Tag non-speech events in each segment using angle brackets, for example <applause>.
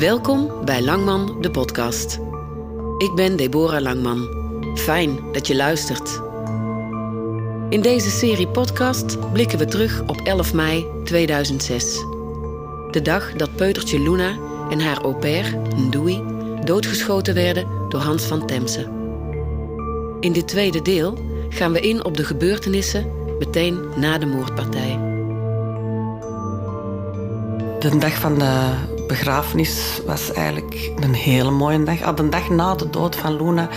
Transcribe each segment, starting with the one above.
Welkom bij Langman, de podcast. Ik ben Deborah Langman. Fijn dat je luistert. In deze serie podcast blikken we terug op 11 mei 2006. De dag dat peutertje Luna en haar au pair, Ndoui, doodgeschoten werden door Hans van Temse. In dit tweede deel gaan we in op de gebeurtenissen meteen na de moordpartij. De dag van de begrafenis was eigenlijk een hele mooie dag. Al de dag na de dood van Luna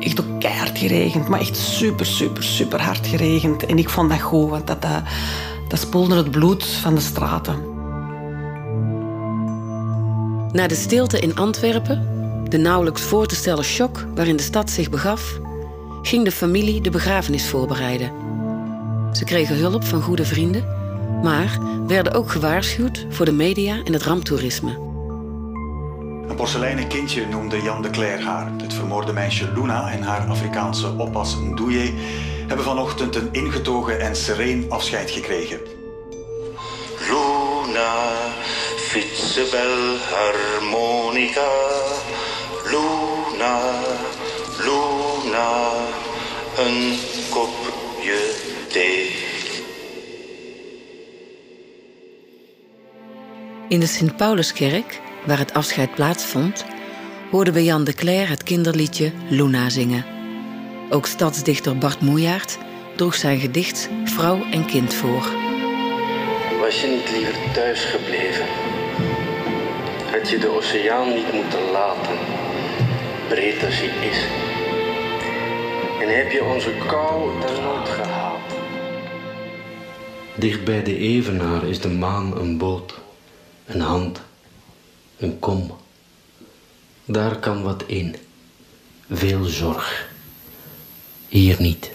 echt ook keihard geregend. Maar echt super, super, super hard geregend. En ik vond dat goed, want dat, dat, spoelde het bloed van de straten. Na de stilte in Antwerpen, de nauwelijks voor te stellen shock waarin de stad zich begaf, ging de familie de begrafenis voorbereiden. Ze kregen hulp van goede vrienden, maar werden ook gewaarschuwd voor de media en het ramptoerisme. Een porseleinen kindje noemde Jan de Cler haar. Het vermoorde meisje Luna en haar Afrikaanse oppas Ndouye hebben vanochtend een ingetogen en sereen afscheid gekregen. Luna, fietsebel, harmonica. Luna, Luna, een In de Sint-Pauluskerk, waar het afscheid plaatsvond, hoorden we Jan de Cler het kinderliedje Luna zingen. Ook stadsdichter Bart Moejaert droeg zijn gedicht Vrouw en Kind voor. Was je niet liever thuis gebleven? Had je de oceaan niet moeten laten, breed als hij is? En heb je onze kou dan nooit gehaald? Dicht bij de evenaar is de maan een boot, een hand, een kom. Daar kan wat in, veel zorg. Hier niet.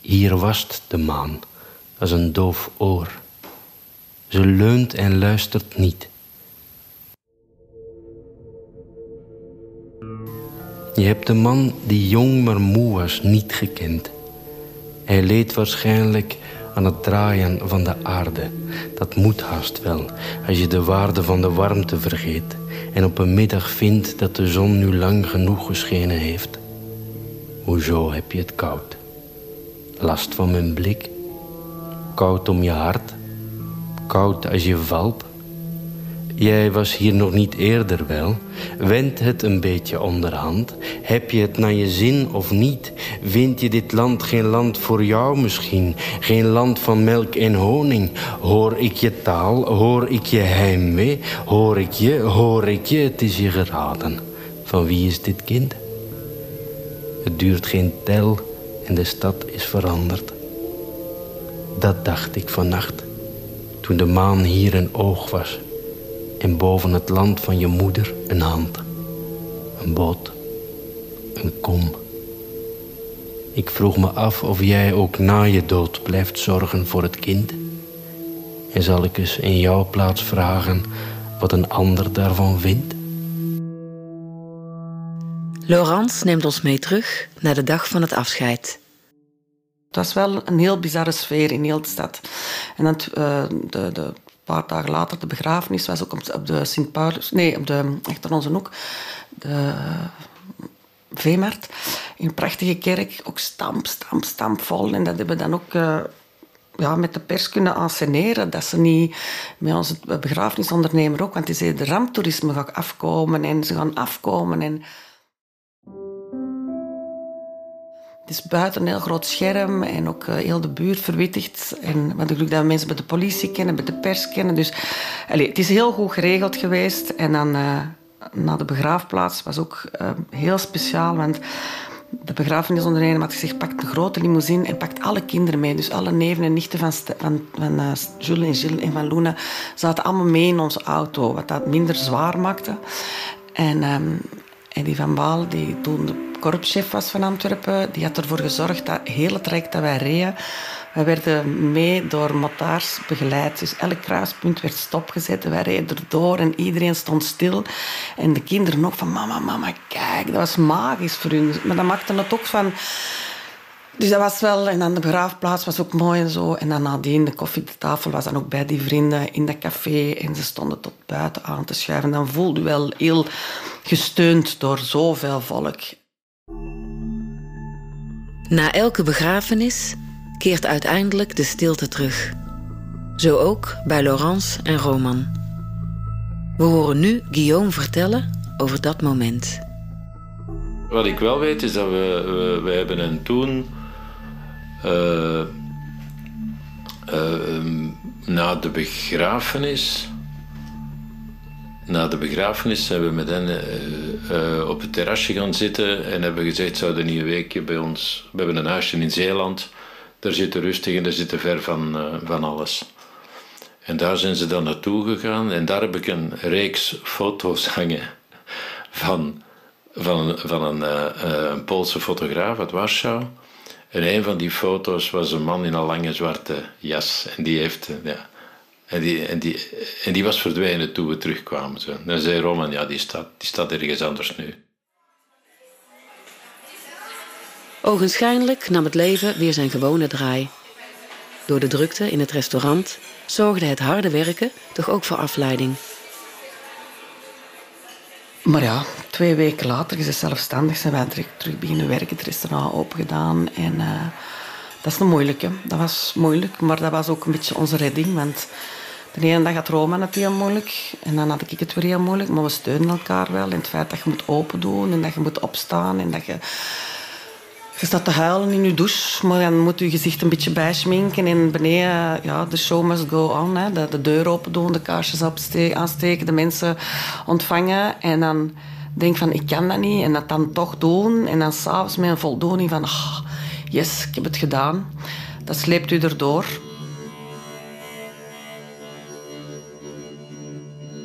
Hier wast de maan als een doof oor. Ze leunt en luistert niet. Je hebt de man die jong maar moe was niet gekend. Hij leed waarschijnlijk aan het draaien van de aarde. Dat moet haast wel, als je de waarde van de warmte vergeet en op een middag vindt dat de zon nu lang genoeg geschenen heeft. Hoezo heb je het koud? Last van mijn blik? Koud om je hart? Koud als je valt? Jij was hier nog niet eerder wel. Wend het een beetje onderhand. Heb je het naar je zin of niet? Vind je dit land geen land voor jou misschien? Geen land van melk en honing? Hoor ik je taal? Hoor ik je heimwee? Hoor ik je? Hoor ik je? Het is je geraden. Van wie is dit kind? Het duurt geen tel en de stad is veranderd. Dat dacht ik vannacht, toen de maan hier een oog was en boven het land van je moeder een hand, een boot, een kom. Ik vroeg me af of jij ook na je dood blijft zorgen voor het kind. En zal ik eens in jouw plaats vragen wat een ander daarvan vindt? Laurence neemt ons mee terug naar de dag van het afscheid. Het was wel een heel bizarre sfeer in heel de stad. En dan, uh, de, de paar dagen later, de begrafenis was ook op de Sint-Paulus... Nee, op de, achter onze hoek. De Veemarkt. In een prachtige kerk. Ook stamp, stamp, stamp vol. En dat hebben we dan ook... Uh, ja, met de pers kunnen anseneren. Dat ze niet met onze begrafenisondernemer ook, want die zei de ramptoerisme gaat afkomen en ze gaan afkomen. En Het is buiten een heel groot scherm en ook uh, heel de buurt verwittigd. En wat geluk dat we mensen bij de politie kennen, bij de pers kennen. Dus allez, het is heel goed geregeld geweest. En dan uh, na de begraafplaats was ook uh, heel speciaal, want de begrafenisondernemer had gezegd, pakt een grote limousine en pakt alle kinderen mee. Dus alle neven en nichten van, van, van Jules en Gilles en van Luna zaten allemaal mee in onze auto, wat dat minder zwaar maakte. En, um, en die van Baal, die toen korpschef was van Antwerpen, die had ervoor gezorgd dat hele traject dat wij reden, wij werden mee door motards begeleid. Dus elk kruispunt werd stopgezet. Wij reden erdoor en iedereen stond stil. En de kinderen ook van mama, mama, kijk. Dat was magisch voor hun. Maar dat maakte het ook van... Dus dat was wel, en dan de begraafplaats was ook mooi en zo. En dan nadien, de koffietafel was dan ook bij die vrienden in dat café. En ze stonden tot buiten aan te schuiven. Dan voelde je wel heel gesteund door zoveel volk. Na elke begrafenis keert uiteindelijk de stilte terug. Zo ook bij Laurence en Roman. We horen nu Guillaume vertellen over dat moment. Wat ik wel weet is dat we, we, hebben een toen uh, na de begrafenis. Na de begrafenis zijn we met hen uh, op het terrasje gaan zitten en hebben gezegd: zouden niet een weekje bij ons. We hebben een huisje in Zeeland. Daar zitten rustig en daar zitten ver van, van alles. En daar zijn ze dan naartoe gegaan en daar heb ik een reeks foto's <laughs> hangen van, van, van een, een Poolse fotograaf uit Warschau. En een van die foto's was een man in een lange zwarte jas. En die heeft, eh, ja, en die, en die, en die was verdwenen toen we terugkwamen. Zo. Dan zei Roman, ja, die staat, die staat ergens anders nu. Ogenschijnlijk nam het leven weer zijn gewone draai. Door de drukte in het restaurant zorgde het harde werken toch ook voor afleiding. Maar ja, twee weken later, is het zelfstandig, zijn wij terug, terug beginnen werken, het restaurant opengedaan. En uh, dat is een moeilijke. Dat was moeilijk, maar dat was ook een beetje onze redding. Want de ene dag had Roma het heel moeilijk en dan had ik het weer heel moeilijk. Maar we steunen elkaar wel in het feit dat je moet open doen en dat je moet opstaan en dat je je staat te huilen in je douche, maar dan moet je gezicht een beetje bijschminken. En beneden, ja, de show must go on. Hè. De, de deur open doen, de kaarsjes aansteken, de mensen ontvangen. En dan denk van, ik kan dat niet. En dat dan toch doen. En dan s'avonds met een voldoening van, oh, yes, ik heb het gedaan. Dat sleept u erdoor.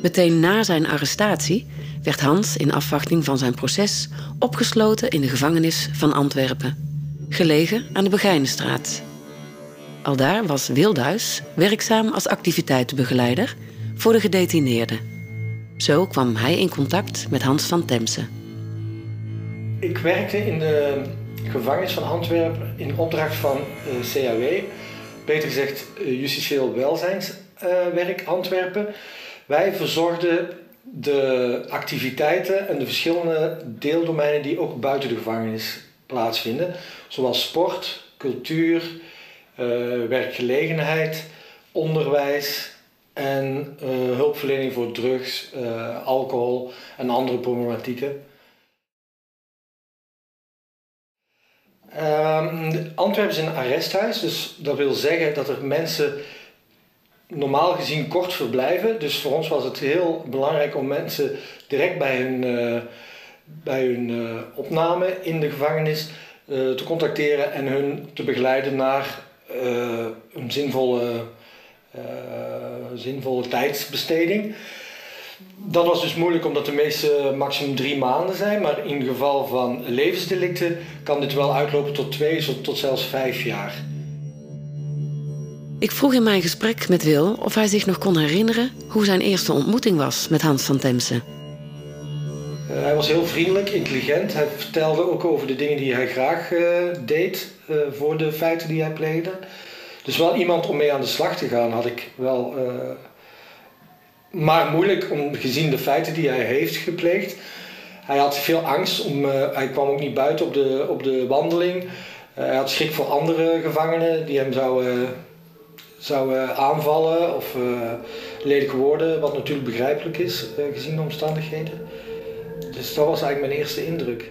Meteen na zijn arrestatie werd Hans in afwachting van zijn proces opgesloten in de gevangenis van Antwerpen, gelegen aan de Begijnenstraat. Aldaar was Wildhuis werkzaam als activiteitenbegeleider voor de gedetineerden. Zo kwam hij in contact met Hans van Temse. Ik werkte in de gevangenis van Antwerpen in opdracht van uh, CAW, beter gezegd uh, Justitieel Welzijnswerk uh, Antwerpen. Wij verzorgden de activiteiten en de verschillende deeldomeinen die ook buiten de gevangenis plaatsvinden, zoals sport, cultuur, uh, werkgelegenheid, onderwijs en uh, hulpverlening voor drugs, uh, alcohol en andere problematieken. Um, Antwerpen is een arresthuis, dus dat wil zeggen dat er mensen normaal gezien kort verblijven. Dus voor ons was het heel belangrijk om mensen direct bij hun, uh, bij hun uh, opname in de gevangenis uh, te contacteren en hun te begeleiden naar een zinvolle, zinvolle tijdsbesteding. Dat was dus moeilijk omdat de meeste maximum drie maanden zijn, maar in geval van levensdelicten kan dit wel uitlopen tot twee tot zelfs vijf jaar. Ik vroeg in mijn gesprek met Wil of hij zich nog kon herinneren hoe zijn eerste ontmoeting was met Hans van Temse. Uh, hij was heel vriendelijk, intelligent. Hij vertelde ook over de dingen die hij graag uh, deed uh, voor de feiten die hij pleegde. Dus wel iemand om mee aan de slag te gaan had ik wel. maar moeilijk om, gezien de feiten die hij heeft gepleegd. Hij had veel angst, om, hij kwam ook niet buiten op de, op de wandeling. hij had schrik voor andere gevangenen die hem zouden zou aanvallen of uh, lelijk worden, wat natuurlijk begrijpelijk is uh, gezien de omstandigheden. Dus dat was eigenlijk mijn eerste indruk.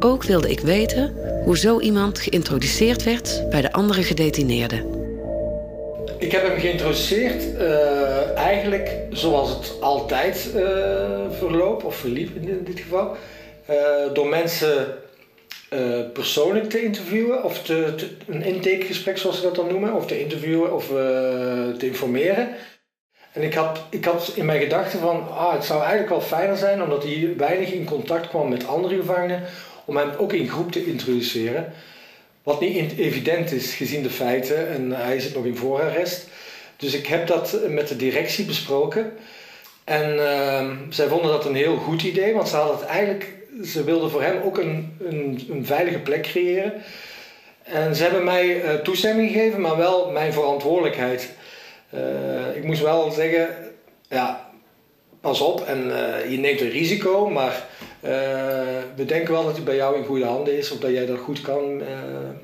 Ook wilde ik weten hoe zo iemand geïntroduceerd werd bij de andere gedetineerden. Ik heb hem geïntroduceerd uh, eigenlijk zoals het altijd verloopt, of verliep in dit geval, door mensen uh, persoonlijk te interviewen of een intakegesprek zoals ze dat dan noemen, of te interviewen of uh, te informeren. En ik had, ik had in mijn gedachten van, ah, het zou eigenlijk wel fijner zijn, omdat hij weinig in contact kwam met andere gevangenen, om hem ook in groep te introduceren. Wat niet evident is gezien de feiten en hij zit nog in voorarrest. Dus ik heb dat met de directie besproken. En uh, zij vonden dat een heel goed idee, want ze hadden het eigenlijk ze wilden voor hem ook een, een, een veilige plek creëren. En ze hebben mij uh, toestemming gegeven, maar wel mijn verantwoordelijkheid. Uh, ik moest wel zeggen, ja, pas op en uh, je neemt een risico, maar we denken wel dat hij bij jou in goede handen is, of dat jij dat goed kan,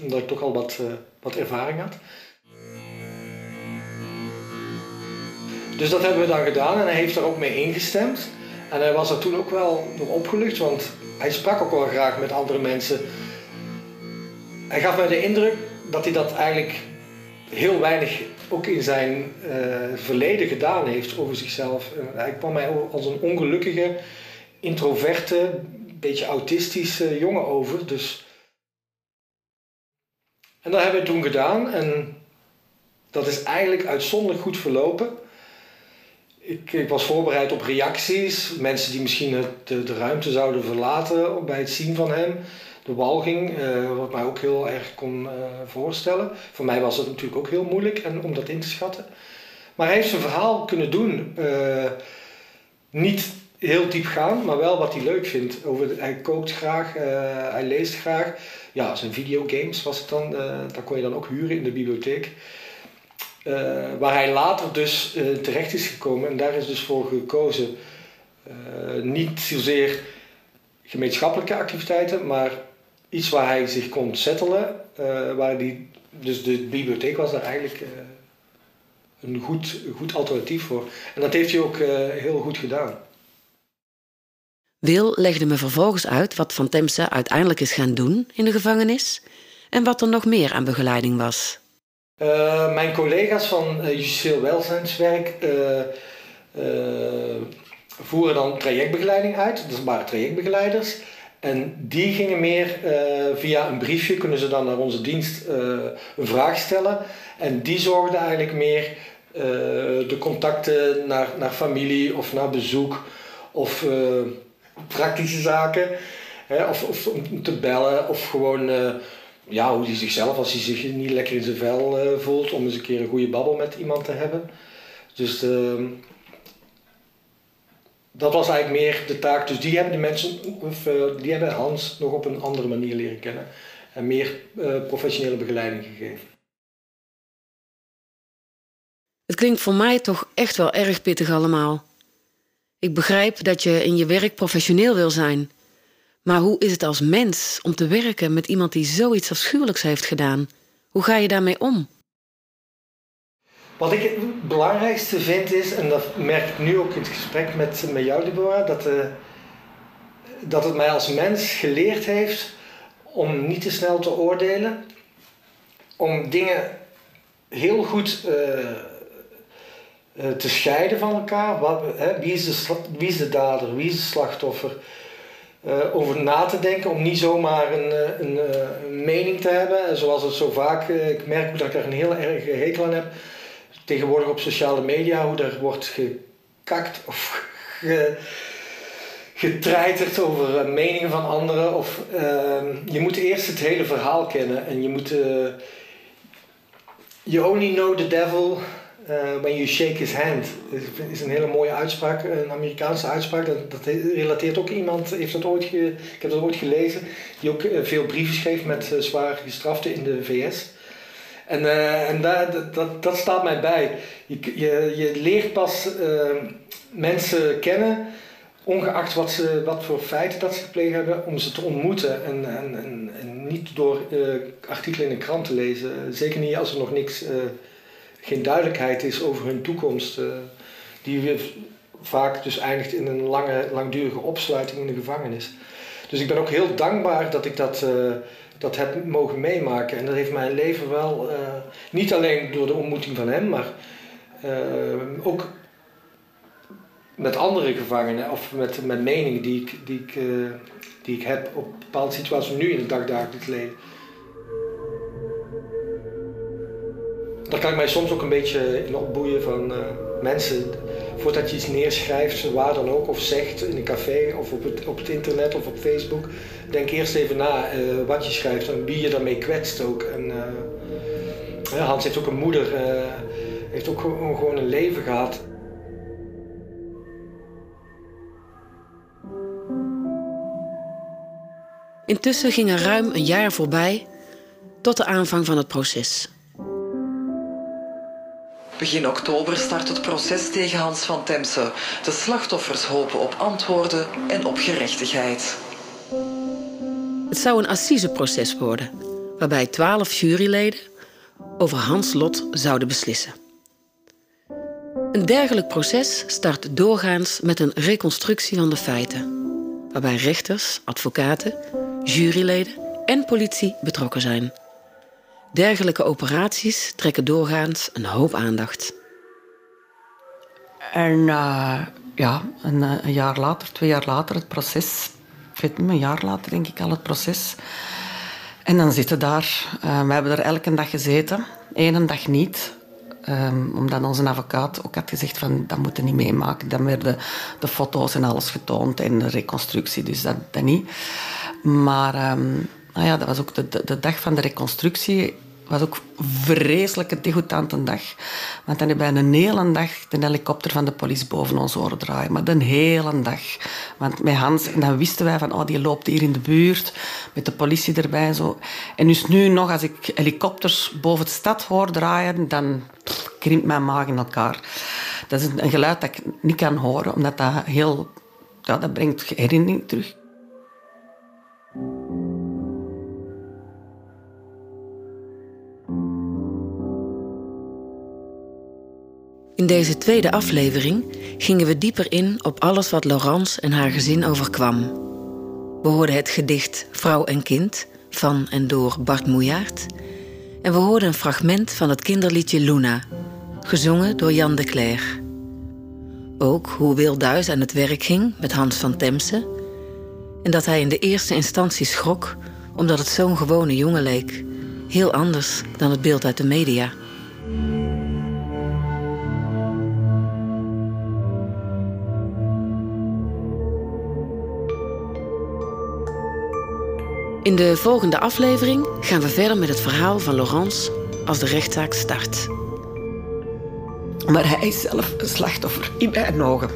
omdat ik toch al wat, wat ervaring had. Dus dat hebben we dan gedaan en hij heeft er ook mee ingestemd. En hij was er toen ook wel door opgelucht, want hij sprak ook wel graag met andere mensen. Hij gaf mij de indruk dat hij dat eigenlijk heel weinig ook in zijn uh, verleden gedaan heeft over zichzelf. Uh, hij kwam mij als een ongelukkige, introverte, beetje autistische jongen over. Dus... En dat hebben we toen gedaan en dat is eigenlijk uitzonderlijk goed verlopen ik, ik, was voorbereid op reacties. Mensen die misschien het, de, ruimte zouden verlaten bij het zien van hem. De walging, uh, wat mij ook heel erg kon uh, voorstellen. Voor mij was het natuurlijk ook heel moeilijk en, om dat in te schatten. Maar hij heeft zijn verhaal kunnen doen. Uh, niet heel diep gaan, maar wel wat hij leuk vindt. Over, hij kookt graag, hij leest graag. Ja, zijn videogames was het dan. dat kon je dan ook huren in de bibliotheek. Uh, waar hij later dus uh, terecht is gekomen en daar is dus voor gekozen. Uh, niet zozeer gemeenschappelijke activiteiten, maar iets waar hij zich kon settelen. waar die, dus de bibliotheek was daar eigenlijk een goed, goed alternatief voor. En dat heeft hij ook heel goed gedaan. Wil legde me vervolgens uit wat Van Temse uiteindelijk is gaan doen in de gevangenis en wat er nog meer aan begeleiding was. Uh, mijn collega's van uh, justitieel welzijnswerk uh, voeren dan trajectbegeleiding uit. Dat waren trajectbegeleiders. En die gingen meer via een briefje, kunnen ze dan naar onze dienst een vraag stellen. En die zorgden eigenlijk meer de contacten naar, naar familie of naar bezoek of praktische zaken. Hè, of, of om te bellen of gewoon ja, hoe hij zichzelf, als hij zich niet lekker in zijn vel uh, voelt, om eens een keer een goede babbel met iemand te hebben. Dus uh, dat was eigenlijk meer de taak. Dus die hebben de mensen, of uh, die hebben Hans nog op een andere manier leren kennen en meer uh, professionele begeleiding gegeven. Het klinkt voor mij toch echt wel erg pittig allemaal. Ik begrijp dat je in je werk professioneel wil zijn. Maar hoe is het als mens om te werken met iemand die zoiets afschuwelijks heeft gedaan? Hoe ga je daarmee om? Wat ik het belangrijkste vind is, en dat merk ik nu ook in het gesprek met, met jou, Deborah, dat, uh, dat het mij als mens geleerd heeft om niet te snel te oordelen, om dingen heel goed uh, uh, te scheiden van elkaar. Wat, hè, wie, is de, wie is de dader, wie is het slachtoffer? Uh, over na te denken, om niet zomaar een, eh, een, eh, een mening te hebben. zoals het zo vaak, ik merk dat ik daar een heel erg hekel aan heb. Tegenwoordig op sociale media, hoe er wordt gekakt of <laughs> ge, getreiterd over meningen van anderen. Of, ehm, je moet eerst het hele verhaal kennen en je moet. you only know the devil uh, when you shake his hand. is, is een hele mooie uitspraak, een Amerikaanse uitspraak. Dat, dat relateert ook iemand, heeft dat ooit ge, ik heb dat ooit gelezen, die ook uh, veel brieven schreef met uh, zware gestraften in de VS. En, en daar, dat, dat staat mij bij. Je, je, je leert pas mensen kennen, ongeacht wat, ze, wat voor feiten dat ze gepleegd hebben, om ze te ontmoeten. En, en, en, en niet door artikelen in de krant te lezen. Zeker niet als er nog niks geen duidelijkheid is over hun toekomst. Uh, die weer vaak dus eindigt in een lange, langdurige opsluiting in de gevangenis. Dus ik ben ook heel dankbaar dat ik dat, uh, dat heb mogen meemaken. En dat heeft mijn leven wel, uh, niet alleen door de ontmoeting van hem, maar ook met andere gevangenen of met, met meningen die ik, die, ik, die ik heb op bepaalde situaties nu in het dagdagelijks leven. Daar kan ik mij soms ook een beetje in opboeien van uh, mensen. Voordat je iets neerschrijft, waar dan ook, of zegt in een café of op het, op het internet of op Facebook, denk eerst even na uh, wat je schrijft en wie je daarmee kwetst ook. En, uh, Hans heeft ook een moeder, heeft ook gewoon een leven gehad. Intussen ging er ruim een jaar voorbij tot de aanvang van het proces. Begin oktober start het proces tegen Hans van Temse. De slachtoffers hopen op antwoorden en op gerechtigheid. Het zou een assiseproces worden, waarbij twaalf juryleden over Hans lot zouden beslissen. Een dergelijk proces start doorgaans met een reconstructie van de feiten, waarbij rechters, advocaten, juryleden en politie betrokken zijn. Dergelijke operaties trekken doorgaans een hoop aandacht. En uh, ja, een, eh, een, jaar later, twee jaar later, het proces. Ik weet een jaar later denk ik al het proces. En dan zitten daar. Uh, we hebben er elke dag gezeten, één dag niet. Um, omdat onze advocaat ook had gezegd van dat moeten niet meemaken. Dan werden de foto's en alles getoond en de reconstructie, dus dat, dat niet. Maar um, nou ja, dat was ook de, de, dag van de reconstructie was ook een vreselijke degoutante dag. Want dan hebben wij een hele dag de helikopter van de politie boven ons horen draaien. Maar de hele dag. Want met Hans, en dan wisten wij van, oh, die loopt hier in de buurt. Met de politie erbij en zo. En dus nu nog, als ik helikopters boven de stad hoor draaien, dan krimpt mijn maag in elkaar. Dat is een geluid dat ik niet kan horen, omdat dat heel... Ja, dat brengt herinnering terug. In deze tweede aflevering gingen we dieper in op alles wat Laurence en haar gezin overkwam. We hoorden het gedicht Vrouw en Kind van en door Bart Moejaert. En we hoorden een fragment van het kinderliedje Luna, gezongen door Jan de Cler. Ook hoe Wil Duis aan het werk ging met Hans van Temse. En dat hij in de eerste instantie schrok omdat het zo'n gewone jongen leek. Heel anders dan het beeld uit de media. In de volgende aflevering gaan we verder met het verhaal van Laurence als de rechtszaak start. Maar hij is zelf een slachtoffer in mijn ogen.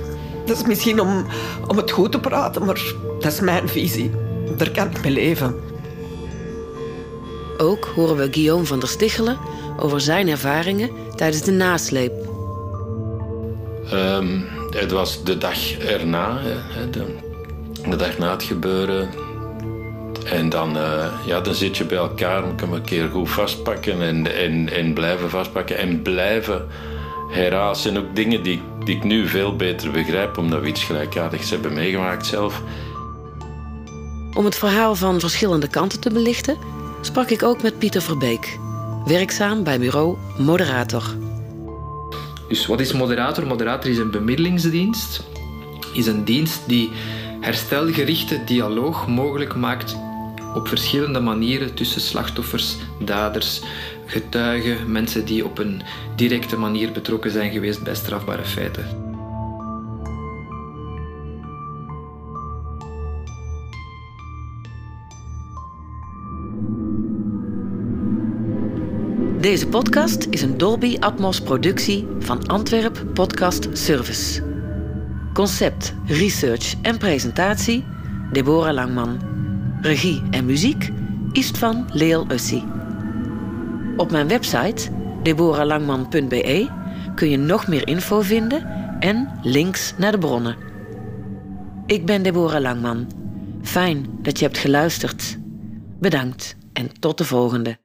Dat is misschien om, om het goed te praten, maar dat is mijn visie. Daar kan ik mee leven. Ook horen we Guillaume van der Stichelen over zijn ervaringen tijdens de nasleep. Um, het was de dag erna, de, de dag na het gebeuren en dan, uh, ja, dan zit je bij elkaar en kan een keer goed vastpakken en, en, en blijven vastpakken en blijven herhalen. zijn ook dingen die, die ik nu veel beter begrijp, omdat we iets gelijkaardigs hebben meegemaakt zelf. Om het verhaal van verschillende kanten te belichten, sprak ik ook met Pieter Verbeek, werkzaam bij bureau Moderator. Dus wat is moderator? Moderator is een bemiddelingsdienst. Is een dienst die herstelgerichte dialoog mogelijk maakt op verschillende manieren tussen slachtoffers, daders, getuigen, mensen die op een directe manier betrokken zijn geweest bij strafbare feiten. Deze podcast is een Dolby Atmos productie van Antwerp Podcast Service. Concept, research en presentatie Deborah Langman. Regie en muziek van Leel Ussi. Op mijn website deboralangman.be kun je nog meer info vinden en links naar de bronnen. Ik ben Deborah Langman. Fijn dat je hebt geluisterd. Bedankt en tot de volgende.